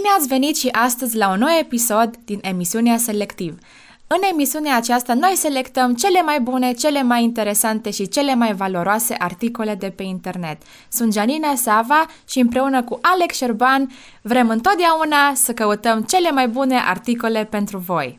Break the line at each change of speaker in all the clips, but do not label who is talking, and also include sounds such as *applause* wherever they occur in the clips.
Bine ați venit și astăzi la un nou episod din emisiunea Selectiv. În emisiunea aceasta noi selectăm cele mai bune, cele mai interesante și cele mai valoroase articole de pe internet. Sunt Janina Sava și împreună cu Alex Șerban vrem întotdeauna să căutăm cele mai bune articole pentru voi.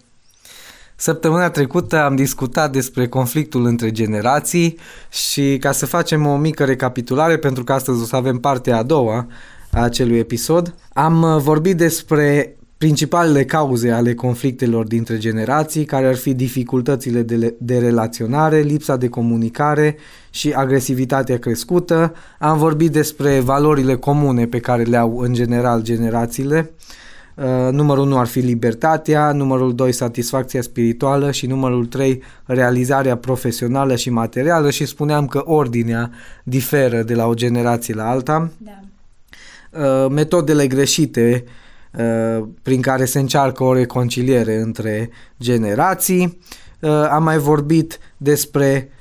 Săptămâna trecută am discutat despre conflictul între generații și ca să facem o mică recapitulare, pentru că astăzi o să avem partea a doua a acelui episod, am uh, vorbit despre principalele cauze ale conflictelor dintre generații, care ar fi dificultățile de, de relaționare, lipsa de comunicare și agresivitatea crescută. Am vorbit despre valorile comune pe care le au în general generațiile. Uh, numărul 1 ar fi libertatea, numărul 2 satisfacția spirituală și numărul 3 realizarea profesională și materială și spuneam că ordinea diferă de la o generație la alta. Da. Uh, metodele greșite uh, prin care se încearcă o reconciliere între generații. Uh, am mai vorbit despre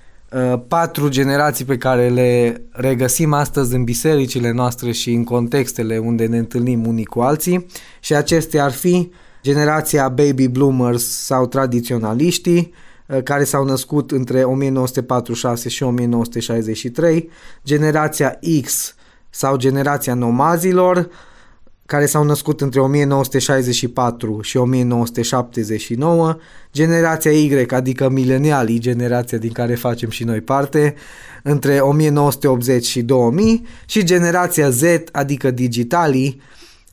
patru generații pe care le regăsim astăzi în bisericile noastre și în contextele unde ne întâlnim unii cu alții și acestea ar fi generația baby bloomers sau tradiționaliștii, care s-au născut între 1946 și 1963, generația X sau generația nomazilor, care s-au născut între 1964 și 1979, generația Y, adică milenialii, generația din care facem și noi parte, între 1980 și 2000 și generația Z, adică digitalii,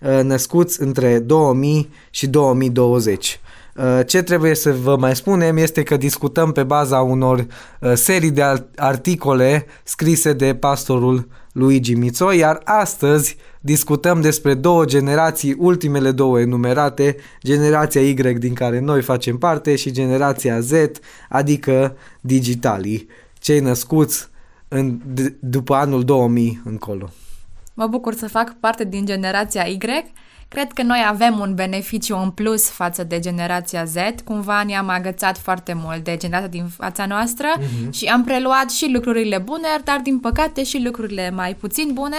ă, născuți între 2000 și 2020. Ă, ce trebuie să vă mai spunem este că discutăm pe baza unor ă, serii de articole scrise de pastorul Luigi Mițo, iar astăzi discutăm despre două generații, ultimele două enumerate, generația Y din care noi facem parte și generația Z, adică digitalii, cei născuți în, d- după anul 2000 încolo.
Mă bucur să fac parte din generația Y Cred că noi avem un beneficiu în plus față de generația Z, cumva ne-am agățat foarte mult de generația din fața noastră uh-huh. și am preluat și lucrurile bune, dar din păcate și lucrurile mai puțin bune,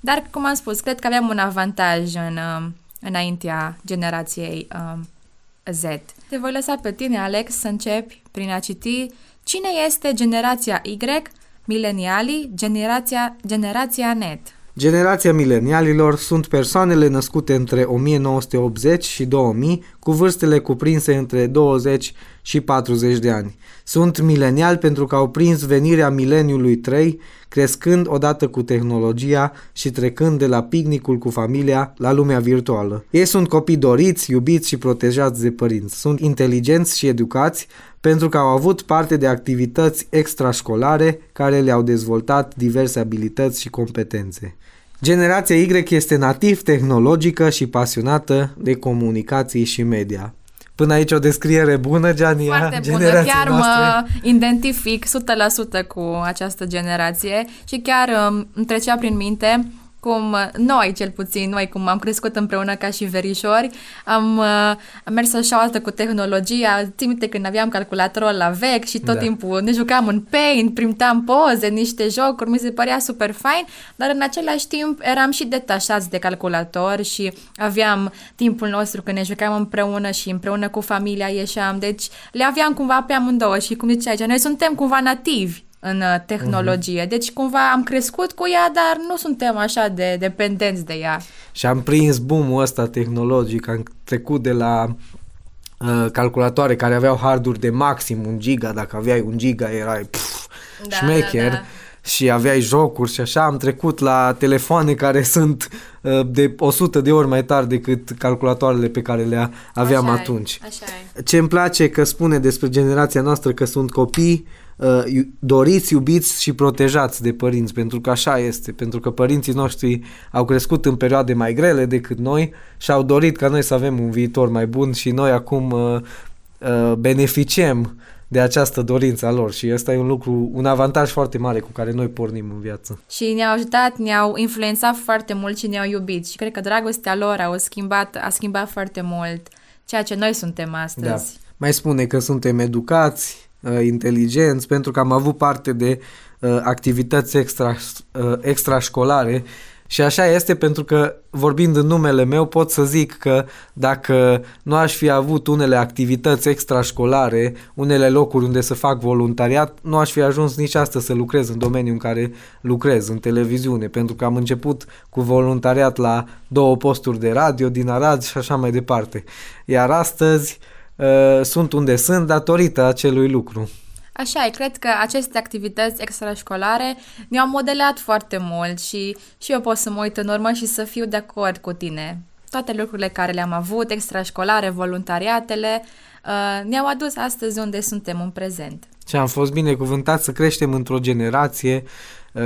dar cum am spus, cred că avem un avantaj în, um, înaintea generației um, Z. Te voi lăsa pe tine, Alex, să începi prin a citi cine este generația Y, milenialii, generația, generația net.
Generația milenialilor sunt persoanele născute între 1980 și 2000, cu vârstele cuprinse între 20 și 40 de ani. Sunt mileniali pentru că au prins venirea mileniului 3, crescând odată cu tehnologia și trecând de la picnicul cu familia la lumea virtuală. Ei sunt copii doriți, iubiți și protejați de părinți. Sunt inteligenți și educați pentru că au avut parte de activități extrașcolare care le-au dezvoltat diverse abilități și competențe. Generația Y este nativ tehnologică și pasionată de comunicații și media. Până aici o descriere bună, Giania,
Foarte bună, chiar noastre. mă identific 100% cu această generație și chiar um, îmi trecea prin minte cum noi, cel puțin, noi cum am crescut împreună ca și verișori, am, uh, am mers așa o altă cu tehnologia. Țin minte când aveam calculatorul la vechi și tot da. timpul ne jucam în Paint, printam poze, niște jocuri, mi se părea super fain, dar în același timp eram și detașați de calculator și aveam timpul nostru când ne jucam împreună și împreună cu familia ieșeam, deci le aveam cumva pe amândouă și cum ziceai, noi suntem cumva nativi în uh, tehnologie. Uh-huh. Deci cumva am crescut cu ea, dar nu suntem așa de dependenți de ea.
Și am prins boom-ul ăsta tehnologic, am trecut de la uh, calculatoare care aveau harduri de maxim un giga, dacă aveai un giga erai pf, da, șmecher. Da, da și aveai jocuri și așa, am trecut la telefoane care *laughs* sunt uh, de 100 de ori mai tari decât calculatoarele pe care le aveam așa atunci. așa Ce îmi place că spune despre generația noastră că sunt copii uh, doriți, iubiți și protejați de părinți, pentru că așa este, pentru că părinții noștri au crescut în perioade mai grele decât noi și au dorit ca noi să avem un viitor mai bun și noi acum uh, uh, beneficiem de această dorință a lor și ăsta e un lucru, un avantaj foarte mare cu care noi pornim în viață.
Și ne-au ajutat, ne-au influențat foarte mult și ne-au iubit și cred că dragostea lor a schimbat, a schimbat foarte mult ceea ce noi suntem astăzi. Da.
Mai spune că suntem educați, uh, inteligenți, pentru că am avut parte de uh, activități extra, uh, extrașcolare Și așa este pentru că, vorbind în numele meu, pot să zic că dacă nu aș fi avut unele activități extrașcolare, unele locuri unde să fac voluntariat, nu aș fi ajuns nici astăzi să lucrez în domeniul în care lucrez, în televiziune, pentru că am început cu voluntariat la două posturi de radio din Arad și așa mai departe. Iar astăzi uh, sunt unde sunt datorită acelui lucru.
Așa e, cred că aceste activități extrașcolare ne-au modelat foarte mult și, și eu pot să mă uit în urmă și să fiu de acord cu tine. Toate lucrurile care le-am avut, extrașcolare, voluntariatele, uh, ne-au adus astăzi unde suntem în prezent.
Și am fost binecuvântat să creștem într-o generație uh,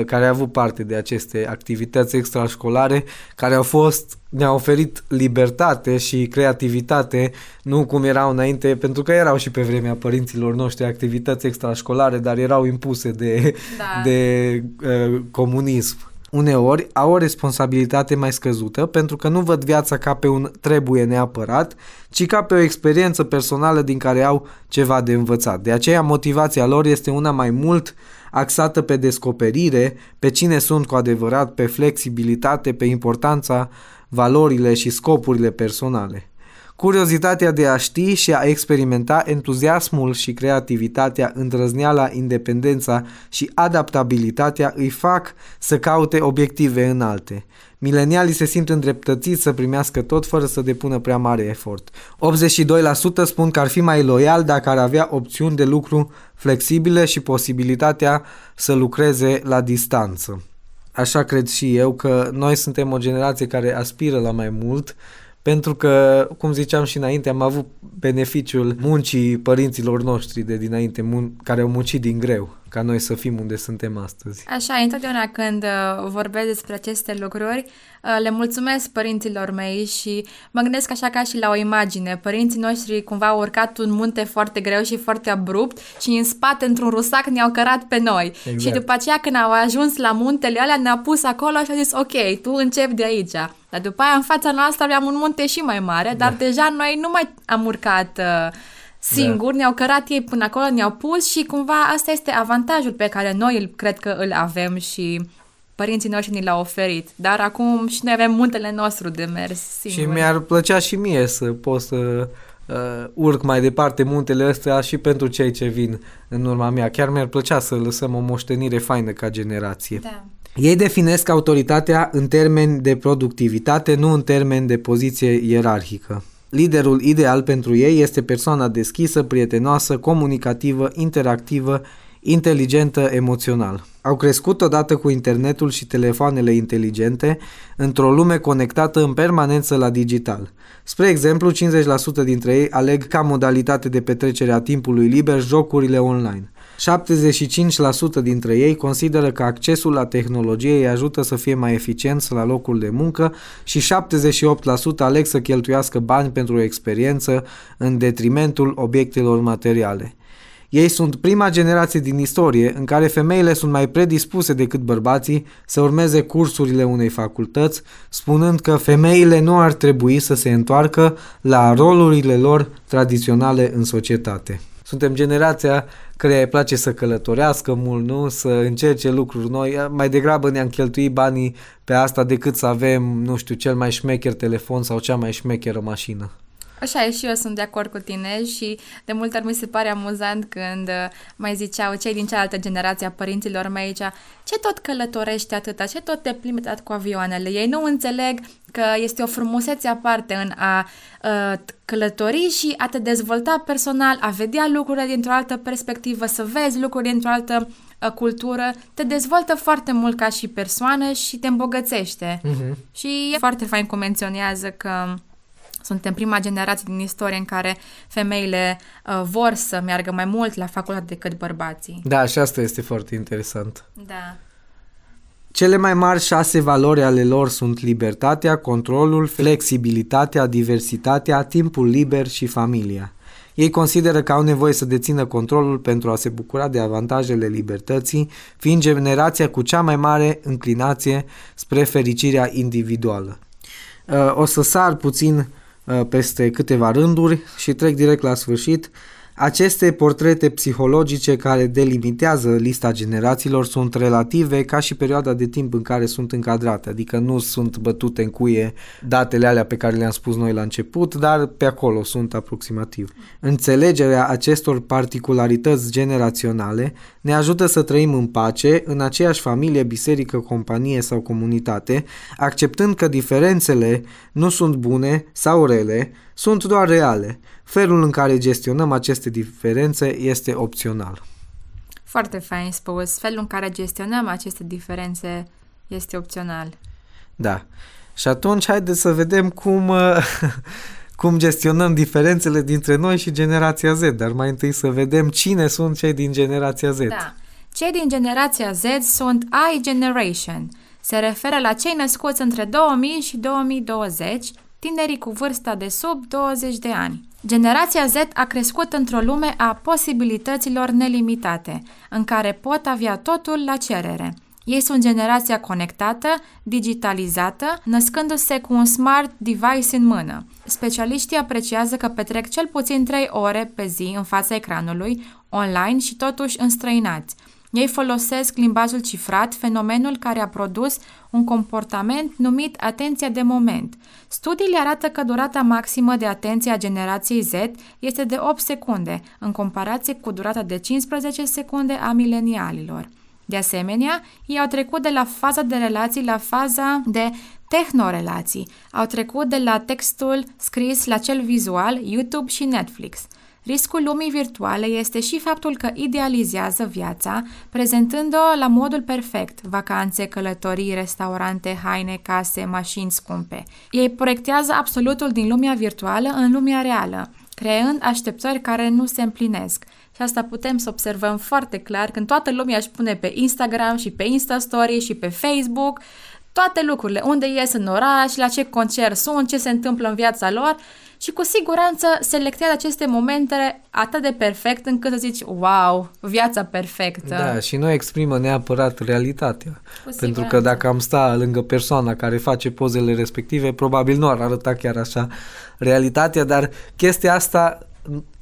care a avut parte de aceste activități extrașcolare, care au fost, ne-au oferit libertate și creativitate, nu cum erau înainte, pentru că erau și pe vremea părinților noștri activități extrașcolare, dar erau impuse de, da. *laughs* de uh, comunism uneori au o responsabilitate mai scăzută pentru că nu văd viața ca pe un trebuie neapărat, ci ca pe o experiență personală din care au ceva de învățat. De aceea motivația lor este una mai mult axată pe descoperire, pe cine sunt cu adevărat, pe flexibilitate, pe importanța, valorile și scopurile personale. Curiozitatea de a ști și a experimenta, entuziasmul și creativitatea, îndrăzneala, independența și adaptabilitatea îi fac să caute obiective înalte. Milenialii se simt îndreptățiți să primească tot fără să depună prea mare efort. 82% spun că ar fi mai loial dacă ar avea opțiuni de lucru flexibile și posibilitatea să lucreze la distanță. Așa cred și eu că noi suntem o generație care aspiră la mai mult, pentru că, cum ziceam și înainte, am avut beneficiul muncii părinților noștri de dinainte, mun- care au muncit din greu ca noi să fim unde suntem astăzi.
Așa, întotdeauna când uh, vorbesc despre aceste lucruri, uh, le mulțumesc părinților mei și mă gândesc așa ca și la o imagine. Părinții noștri cumva au urcat un munte foarte greu și foarte abrupt și în spate, într-un rusac, ne-au cărat pe noi. Exact. Și după aceea, când au ajuns la muntele ăla, ne-au pus acolo și au zis, ok, tu începi de aici. Dar după aia, în fața noastră, aveam un munte și mai mare, dar da. deja noi nu mai am urcat... Uh, singuri, da. ne-au cărat ei până acolo, ne-au pus și cumva asta este avantajul pe care noi îl, cred că îl avem și părinții noștri ni l-au oferit. Dar acum și noi avem muntele nostru de mers
singuri. Și mi-ar plăcea și mie să pot să uh, urc mai departe muntele ăsta și pentru cei ce vin în urma mea. Chiar mi-ar plăcea să lăsăm o moștenire faină ca generație.
Da.
Ei definesc autoritatea în termeni de productivitate, nu în termeni de poziție ierarhică. Liderul ideal pentru ei este persoana deschisă, prietenoasă, comunicativă, interactivă, inteligentă emoțional. Au crescut odată cu internetul și telefoanele inteligente într-o lume conectată în permanență la digital. Spre exemplu, 50% dintre ei aleg ca modalitate de petrecere a timpului liber jocurile online. 75% dintre ei consideră că accesul la tehnologie îi ajută să fie mai eficienți la locul de muncă și 78% aleg să cheltuiască bani pentru o experiență în detrimentul obiectelor materiale. Ei sunt prima generație din istorie în care femeile sunt mai predispuse decât bărbații să urmeze cursurile unei facultăți, spunând că femeile nu ar trebui să se întoarcă la rolurile lor tradiționale în societate. Suntem generația care îi place să călătorească mult, nu? Să încerce lucruri noi. Mai degrabă ne-am cheltuit banii pe asta decât să avem, nu știu, cel mai șmecher telefon sau cea mai șmecheră mașină.
Așa e și eu sunt de acord cu tine și de multe ori mi se pare amuzant când uh, mai ziceau cei din cealaltă generație a părinților mei aici, ce tot călătorești atâta, ce tot te plimbi cu avioanele. Ei nu înțeleg că este o frumusețe aparte în a uh, călători și a te dezvolta personal, a vedea lucrurile dintr-o altă perspectivă, să vezi lucruri dintr-o altă uh, cultură, te dezvoltă foarte mult ca și persoană și te îmbogățește. Uh-huh. Și e foarte fain cum menționează că suntem prima generație din istorie în care femeile uh, vor să meargă mai mult la facultate decât bărbații.
Da, și asta este foarte interesant.
Da.
Cele mai mari șase valori ale lor sunt libertatea, controlul, flexibilitatea, diversitatea, timpul liber și familia. Ei consideră că au nevoie să dețină controlul pentru a se bucura de avantajele libertății, fiind generația cu cea mai mare înclinație spre fericirea individuală. Uh, o să sar puțin Uh, peste câteva rânduri și trec direct la sfârșit. Aceste portrete psihologice care delimitează lista generațiilor sunt relative ca și perioada de timp în care sunt încadrate, adică nu sunt bătute în cuie datele alea pe care le-am spus noi la început, dar pe acolo sunt aproximativ. Înțelegerea acestor particularități generaționale ne ajută să trăim în pace în aceeași familie, biserică, companie sau comunitate, acceptând că diferențele nu sunt bune sau rele, sunt doar reale. Felul în care gestionăm aceste diferențe este opțional.
Foarte fain spus. Felul în care gestionăm aceste diferențe este opțional.
Da. Și atunci haideți să vedem cum, *laughs* cum gestionăm diferențele dintre noi și generația Z, dar mai întâi să vedem cine sunt cei din generația Z.
Da. Cei din generația Z sunt I Generation. Se referă la cei născuți între 2000 și 2020, tinerii cu vârsta de sub 20 de ani. Generația Z a crescut într-o lume a posibilităților nelimitate, în care pot avea totul la cerere. Ei sunt generația conectată, digitalizată, născându-se cu un smart device în mână. Specialiștii apreciază că petrec cel puțin 3 ore pe zi în fața ecranului, online și totuși înstrăinați. Ei folosesc limbajul cifrat, fenomenul care a produs un comportament numit atenția de moment. Studiile arată că durata maximă de atenție a generației Z este de 8 secunde, în comparație cu durata de 15 secunde a milenialilor. De asemenea, ei au trecut de la faza de relații la faza de tehnorelații. Au trecut de la textul scris la cel vizual, YouTube și Netflix. Riscul lumii virtuale este și faptul că idealizează viața, prezentând-o la modul perfect, vacanțe, călătorii, restaurante, haine, case, mașini scumpe. Ei proiectează absolutul din lumea virtuală în lumea reală, creând așteptări care nu se împlinesc. Și asta putem să observăm foarte clar când toată lumea își pune pe Instagram și pe Instastory și pe Facebook toate lucrurile, unde ies în oraș, la ce concert sunt, ce se întâmplă în viața lor și cu siguranță selectează aceste momente atât de perfect încât să zici, wow, viața perfectă.
Da, și nu exprimă neapărat realitatea. Pentru că dacă am sta lângă persoana care face pozele respective, probabil nu ar arăta chiar așa realitatea, dar chestia asta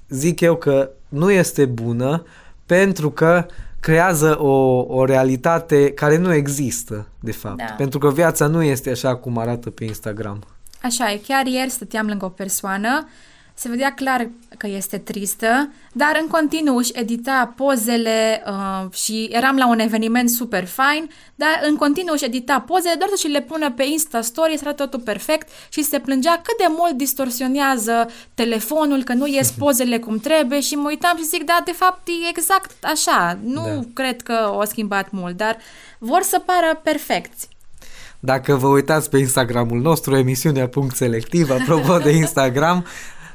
zic eu că nu este bună pentru că creează o, o realitate care nu există, de fapt. Da. Pentru că viața nu este așa cum arată pe Instagram.
Așa e, chiar ieri stăteam lângă o persoană, se vedea clar că este tristă, dar în continuu își edita pozele uh, și eram la un eveniment super fain, dar în continuu își edita pozele doar să și le pună pe Insta Story, să totul perfect și se plângea cât de mult distorsionează telefonul, că nu ies *laughs* pozele cum trebuie și mă uitam și zic, da, de fapt e exact așa, nu da. cred că o schimbat mult, dar vor să pară perfecți.
Dacă vă uitați pe Instagramul nostru, emisiunea punct selectiv, apropo de *laughs* Instagram,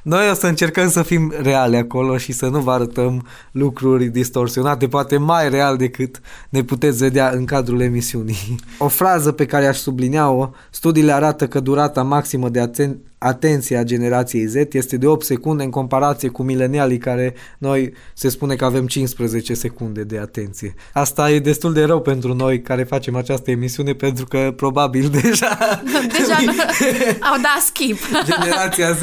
noi o să încercăm să fim reale acolo și să nu vă arătăm lucruri distorsionate, poate mai real decât ne puteți vedea în cadrul emisiunii. O frază pe care aș sublinea-o, studiile arată că durata maximă de aten- atenția generației Z este de 8 secunde în comparație cu milenialii care noi se spune că avem 15 secunde de atenție. Asta e destul de rău pentru noi care facem această emisiune pentru că probabil *laughs* deja... *laughs*
deja *laughs* au dat skip.
Generația Z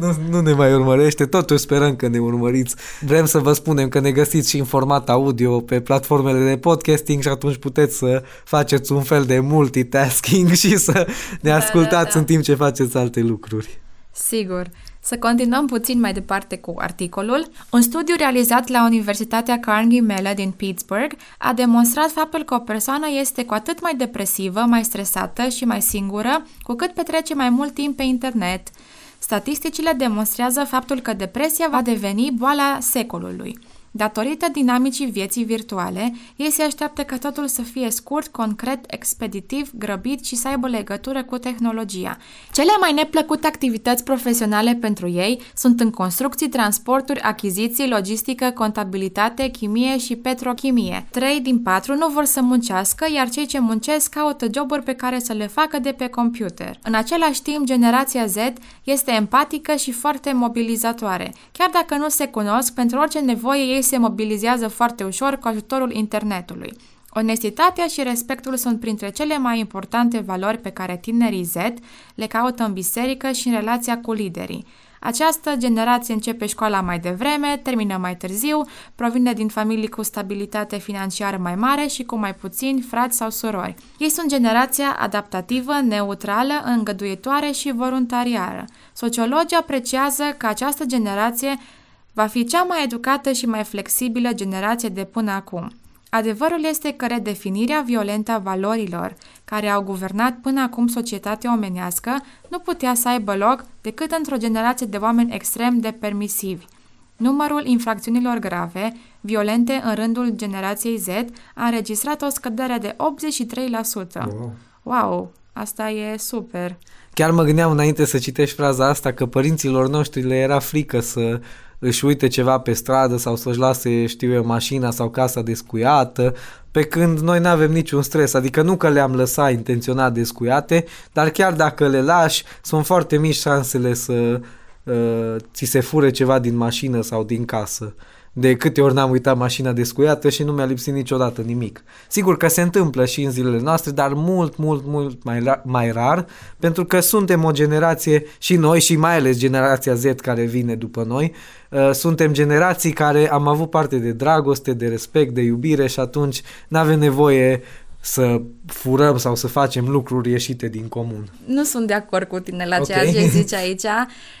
nu, nu ne mai urmărește, totuși sperăm că ne urmăriți. Vrem să vă spunem că ne găsiți și în format audio pe platformele de podcasting și atunci puteți să faceți un fel de multitasking și să ne ascultați da, da, da. în timp ce faceți alte lucruri lucruri.
Sigur. Să continuăm puțin mai departe cu articolul. Un studiu realizat la Universitatea Carnegie Mellon din Pittsburgh a demonstrat faptul că o persoană este cu atât mai depresivă, mai stresată și mai singură, cu cât petrece mai mult timp pe internet. Statisticile demonstrează faptul că depresia va deveni boala secolului. Datorită dinamicii vieții virtuale, ei se așteaptă ca totul să fie scurt, concret, expeditiv, grăbit și să aibă legătură cu tehnologia. Cele mai neplăcute activități profesionale pentru ei sunt în construcții, transporturi, achiziții, logistică, contabilitate, chimie și petrochimie. Trei din patru nu vor să muncească, iar cei ce muncesc caută joburi pe care să le facă de pe computer. În același timp, generația Z este empatică și foarte mobilizatoare. Chiar dacă nu se cunosc, pentru orice nevoie ei se mobilizează foarte ușor cu ajutorul internetului. Onestitatea și respectul sunt printre cele mai importante valori pe care tinerii Z le caută în biserică și în relația cu liderii. Această generație începe școala mai devreme, termină mai târziu, provine din familii cu stabilitate financiară mai mare și cu mai puțini frați sau surori. Ei sunt generația adaptativă, neutrală, îngăduitoare și voluntariară. Sociologii apreciază că această generație va fi cea mai educată și mai flexibilă generație de până acum. Adevărul este că redefinirea violentă a valorilor care au guvernat până acum societatea omenească nu putea să aibă loc decât într-o generație de oameni extrem de permisivi. Numărul infracțiunilor grave, violente în rândul generației Z, a înregistrat o scădere de 83%. Wow! wow asta e super!
Chiar mă gândeam înainte să citești fraza asta că părinților noștri le era frică să își uite ceva pe stradă sau să-și lase, știu eu, mașina sau casa descuiată, pe când noi nu avem niciun stres, adică nu că le-am lăsat intenționat descuiate, dar chiar dacă le lași, sunt foarte mici șansele să uh, ți se fure ceva din mașină sau din casă de câte ori n-am uitat mașina descuiată și nu mi-a lipsit niciodată nimic. Sigur că se întâmplă și în zilele noastre, dar mult, mult, mult mai, rar, mai rar, pentru că suntem o generație și noi și mai ales generația Z care vine după noi, uh, suntem generații care am avut parte de dragoste, de respect, de iubire și atunci nu avem nevoie să furăm sau să facem lucruri ieșite din comun.
Nu sunt de acord cu tine la ceea okay. ce zici aici.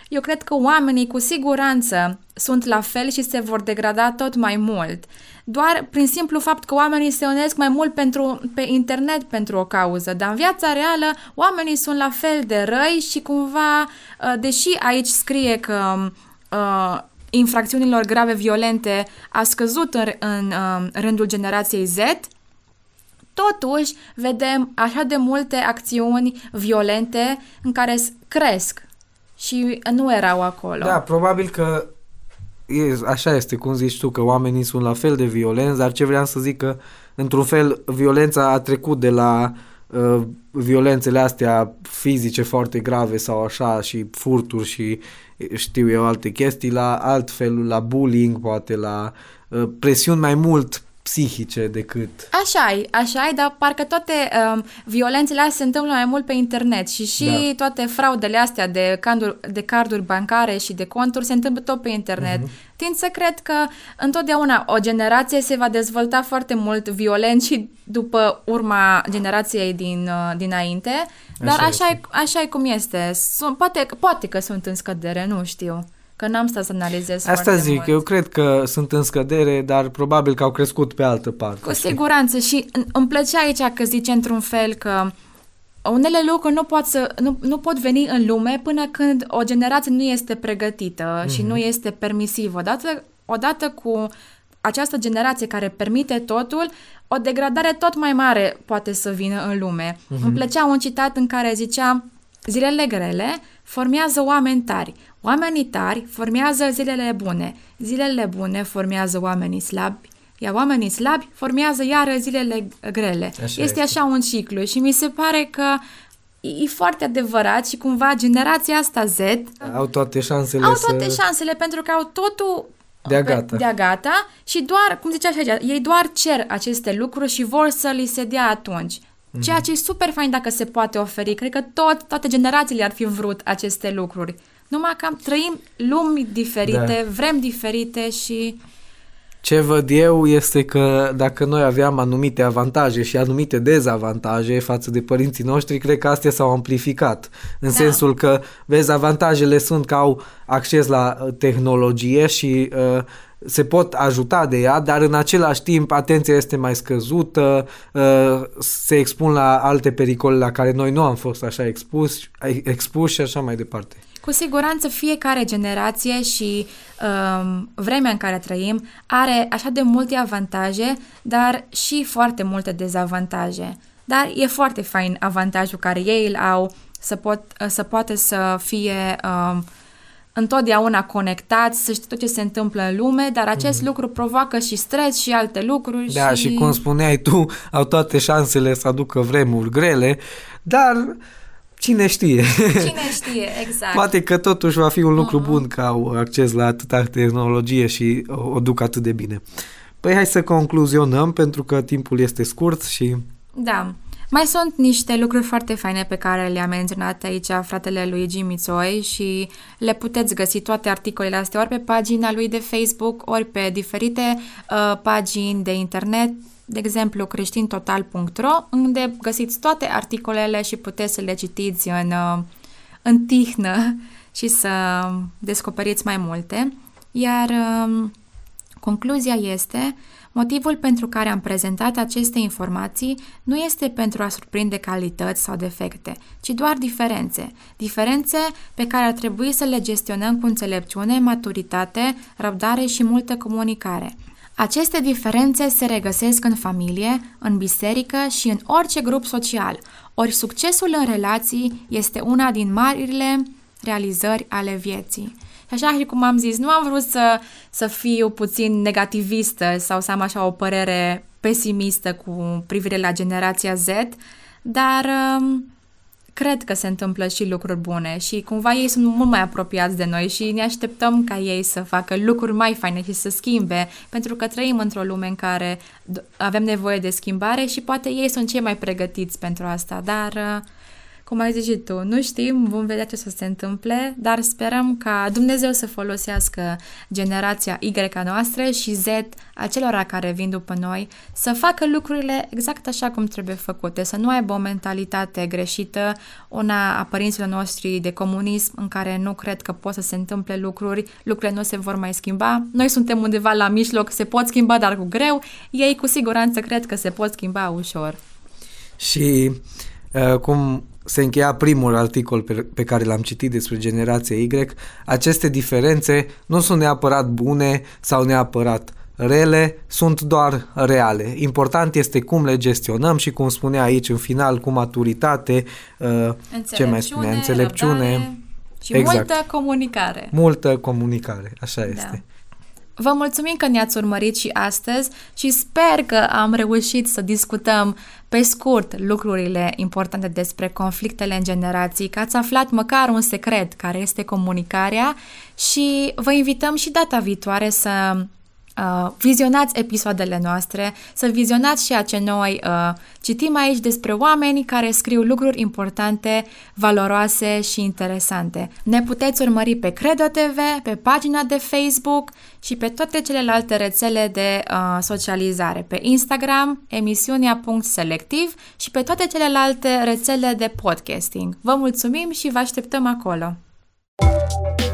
Eu cred că oamenii cu siguranță sunt la fel și se vor degrada tot mai mult. Doar prin simplu fapt că oamenii se unesc mai mult pentru, pe internet pentru o cauză, dar în viața reală oamenii sunt la fel de răi și cumva, uh, deși aici scrie că uh, infracțiunilor grave violente a scăzut în, în uh, rândul generației Z, Totuși, vedem așa de multe acțiuni violente în care cresc și nu erau acolo.
Da, probabil că e, așa este, cum zici tu, că oamenii sunt la fel de violenți, dar ce vreau să zic că, într-un fel, violența a trecut de la uh, violențele astea fizice foarte grave sau așa și furturi și știu eu alte chestii la alt fel, la bullying, poate la uh, presiuni mai mult psihice decât...
Așa e, așa e, dar parcă toate um, violențele astea se întâmplă mai mult pe internet și și da. toate fraudele astea de, canduri, de carduri bancare și de conturi se întâmplă tot pe internet. Uh-huh. Tind să cred că întotdeauna o generație se va dezvolta foarte mult violent și după urma generației din, uh, dinainte, dar așa, așa, e, așa e cum este. Sunt, poate, poate că sunt în scădere, nu știu. Că n-am stat să analizez
Asta zic,
mult.
eu cred că sunt în scădere, dar probabil că au crescut pe altă parte.
Cu siguranță și îmi plăcea aici că zice într-un fel că unele lucruri nu pot, să, nu, nu pot veni în lume până când o generație nu este pregătită mm-hmm. și nu este permisivă. Odată, odată cu această generație care permite totul, o degradare tot mai mare poate să vină în lume. Mm-hmm. Îmi plăcea un citat în care zicea Zilele grele formează oameni tari. Oamenii tari formează zilele bune. Zilele bune formează oamenii slabi. Iar oamenii slabi formează iară zilele grele. Așa este, este așa un ciclu și mi se pare că e foarte adevărat și cumva generația asta Z
au toate șansele
au toate să... șansele pentru că au totul
de gata.
de gata și doar, cum zicea și aici, ei doar cer aceste lucruri și vor să li se dea atunci. Mm-hmm. Ceea ce e super fain dacă se poate oferi. Cred că tot, toate generațiile ar fi vrut aceste lucruri. Numai că trăim lumi diferite, da. vrem diferite și...
Ce văd eu este că dacă noi aveam anumite avantaje și anumite dezavantaje față de părinții noștri, cred că astea s-au amplificat. În da. sensul că, vezi, avantajele sunt că au acces la uh, tehnologie și uh, se pot ajuta de ea, dar în același timp atenția este mai scăzută, uh, se expun la alte pericole la care noi nu am fost așa expuși, expuși și așa mai departe.
Cu siguranță fiecare generație și um, vremea în care trăim are așa de multe avantaje, dar și foarte multe dezavantaje. Dar e foarte fain avantajul care ei îl au să, pot, să poate să fie um, întotdeauna conectați, să știi tot ce se întâmplă în lume, dar acest mm. lucru provoacă și stres și alte lucruri.
Da, și... și cum spuneai tu, au toate șansele să aducă vremuri grele, dar cine știe.
Cine știe, exact.
Poate că totuși va fi un lucru uh-huh. bun că au acces la atâta tehnologie și o duc atât de bine. Păi hai să concluzionăm pentru că timpul este scurt și...
Da. Mai sunt niște lucruri foarte faine pe care le-a menționat aici fratele lui Jimmy Tsoi și le puteți găsi toate articolele astea ori pe pagina lui de Facebook, ori pe diferite uh, pagini de internet, de exemplu creștintotal.ro, unde găsiți toate articolele și puteți să le citiți în, uh, în tihnă *laughs* și să descoperiți mai multe. Iar uh, concluzia este Motivul pentru care am prezentat aceste informații nu este pentru a surprinde calități sau defecte, ci doar diferențe. Diferențe pe care ar trebui să le gestionăm cu înțelepciune, maturitate, răbdare și multă comunicare. Aceste diferențe se regăsesc în familie, în biserică și în orice grup social, ori succesul în relații este una din marile realizări ale vieții. Și așa și cum am zis, nu am vrut să, să fiu puțin negativistă sau să am așa o părere pesimistă cu privire la generația Z, dar um, cred că se întâmplă și lucruri bune și cumva ei sunt mult mai apropiați de noi și ne așteptăm ca ei să facă lucruri mai faine și să schimbe, pentru că trăim într-o lume în care avem nevoie de schimbare și poate ei sunt cei mai pregătiți pentru asta, dar uh, cum ai zis și tu, nu știm, vom vedea ce să se întâmple, dar sperăm ca Dumnezeu să folosească generația Y a noastră și Z a celor care vin după noi să facă lucrurile exact așa cum trebuie făcute, să nu aibă o mentalitate greșită, una a părinților noștri de comunism în care nu cred că pot să se întâmple lucruri, lucrurile nu se vor mai schimba. Noi suntem undeva la mijloc, se pot schimba, dar cu greu. Ei cu siguranță cred că se pot schimba ușor.
Și uh, cum se încheia primul articol pe, pe care l-am citit despre generația Y, aceste diferențe nu sunt neapărat bune sau neapărat rele, sunt doar reale. Important este cum le gestionăm și cum spunea aici în final, cu maturitate, uh, ce mai spunea, înțelepciune.
Și exact. multă comunicare.
Multă comunicare, așa da. este.
Vă mulțumim că ne-ați urmărit și astăzi și sper că am reușit să discutăm pe scurt lucrurile importante despre conflictele în generații, că ați aflat măcar un secret care este comunicarea și vă invităm și data viitoare să uh, vizionați episoadele noastre, să vizionați ceea ce noi uh, citim aici despre oameni care scriu lucruri importante, valoroase și interesante. Ne puteți urmări pe Credo TV, pe pagina de Facebook și pe toate celelalte rețele de uh, socializare, pe Instagram, emisiunea.selectiv și pe toate celelalte rețele de podcasting. Vă mulțumim și vă așteptăm acolo! thank you